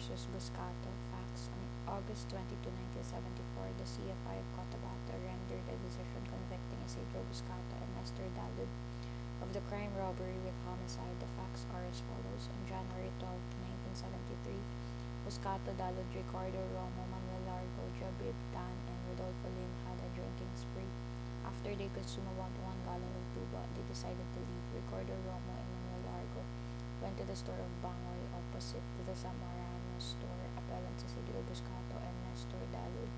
versus Buscato. Facts. On August 22, 1974, the CFI of Cotabato rendered a decision convicting Isidro Buscato and Nestor Dalud of the crime robbery with homicide. The facts are as follows. On January 12, 1973, Buscato, Dalud, Ricardo Romo, Manuel Largo, Jabib Dan, and Rodolfo Lim had a drinking spree. After they consumed about one gallon of tuba, they decided to leave. Ricardo Romo and Manuel Largo went to the store of Bangoy opposite to the Samarano store. Appellant Cecilio Buscato and Nestor Dalud,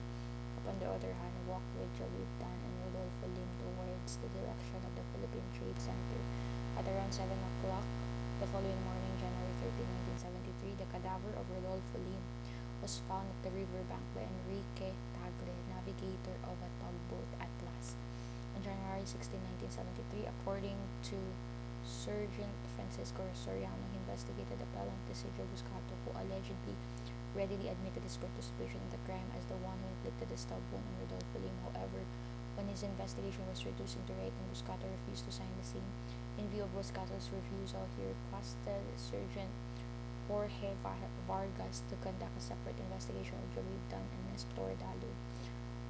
upon the other hand, walked with Jabib Dan and Rodolfo Lim towards the direction of the Philippine Trade Center. At around 7 o'clock the following morning, January 13, 1973, the cadaver of Rodolfo Lim was found at the riverbank by Enrique Tagle, navigator of a tugboat Atlas. On January 16, 1973, according to Sergeant Francisco Soriano, investigated appellant Isidro Buscato, who allegedly readily admitted his participation in the crime as the one who inflicted the stab wound on Rodolfo Lim. However, when his investigation was reduced into writing, Buscato refused to sign the same. In view of Buscato's refusal, he requested Sergeant Jorge Vargas to conduct a separate investigation of Jabib Dan and Nestor Dalud.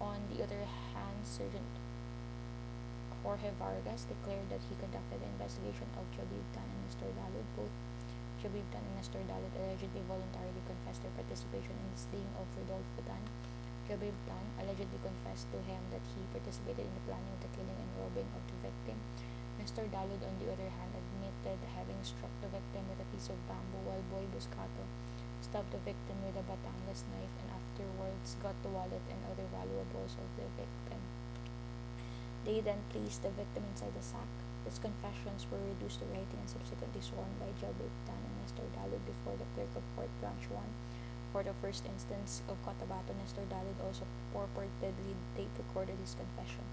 On the other hand, Sergeant Jorge Vargas declared that he conducted an investigation of Jabib Dan and Nestor Dalud. Both Jabib and Nestor Dalud allegedly voluntarily confessed their participation in the slaying of Rodolfo Dan. Jabib Dan allegedly confessed to him that he participated in the planning of the killing and robbing of the victim. Nestor Dalud, on the other hand, admitted having struck the victim with a piece of bamboo while Boy Buscato stabbed the victim with a Batangas knife and afterwards got the wallet and other valuables of the victim. They then placed the victim inside the sack. His confessions were reduced to writing and subsequently sworn by Jabib Dan and Nestor Dalud before the clerk of court branch 1. For the first instance of Cotabato, Nestor Dalud also purportedly tape recorded his confession.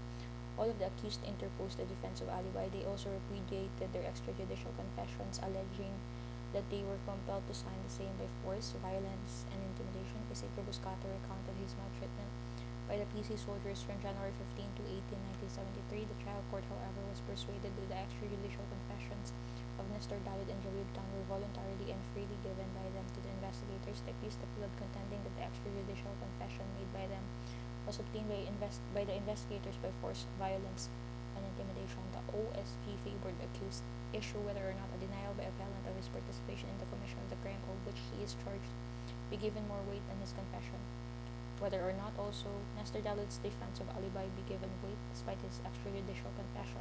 All of the accused interposed a defense of alibi. They also repudiated their extrajudicial confessions, alleging that they were compelled to sign the same by force, violence, and intimidation. Isidro Buscato recounted his maltreatment by the PC soldiers from January 15 to 18, 1973. The trial court, however, was persuaded that the extrajudicial confessions of Nestor Dalud and Jabib Dan were voluntarily and freely given by them to the investigators. The accused appealed, contending that the extrajudicial confession made by them was obtained by, invest- by the investigators by force, violence, and intimidation. The OSG favored the accused issue whether or not a denial by appellant of his participation in the commission of the crime of which he is charged be given more weight than his confession whether or not also Nestor Dalud's defense of alibi be given weight despite his extrajudicial confession.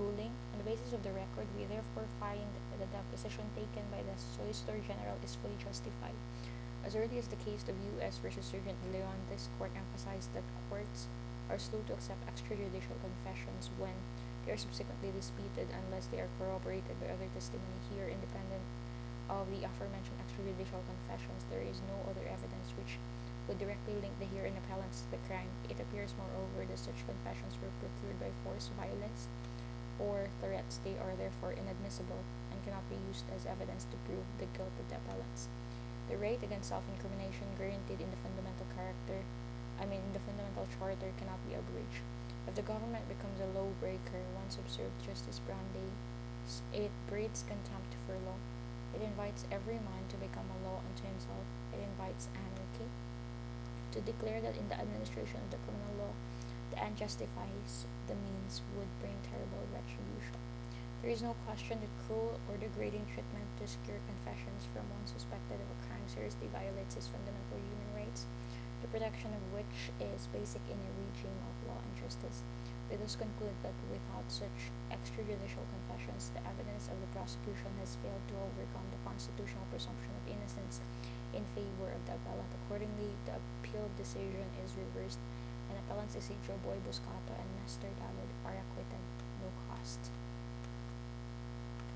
Ruling, on the basis of the record, we therefore find that the position taken by the Solicitor General is fully justified. As early as the case of U.S. versus Sergeant Leon, this court emphasized that courts are slow to accept extrajudicial confessions when they are subsequently disputed unless they are corroborated by other testimony. Here, independent of the aforementioned extrajudicial confessions, there is no other evidence which would directly link the herein appellants to the crime. It appears, moreover, that such confessions were procured by force, violence, or threats. They are therefore inadmissible and cannot be used as evidence to prove the guilt of the appellants. The right against self-incrimination guaranteed in the fundamental character, I mean the fundamental charter, cannot be abridged. If the government becomes a lawbreaker, once observed Justice Brandeis, it breeds contempt for law. It invites every man to become a law unto himself. It invites anarchy to declare that in the administration of the criminal law, the end justifies the means would bring terrible retribution. There is no question that cruel or degrading treatment to secure confessions from one suspected of a crime seriously violates his fundamental human rights, the protection of which is basic in a regime of law and justice. We thus conclude that without such extrajudicial confessions, the evidence of the prosecution has failed to overcome the constitutional presumption of innocence in favor of the appellant. Accordingly, the appeal decision is reversed, and appellants Isidro Boy Buscato and Nestor Dalud are acquitted, no cost.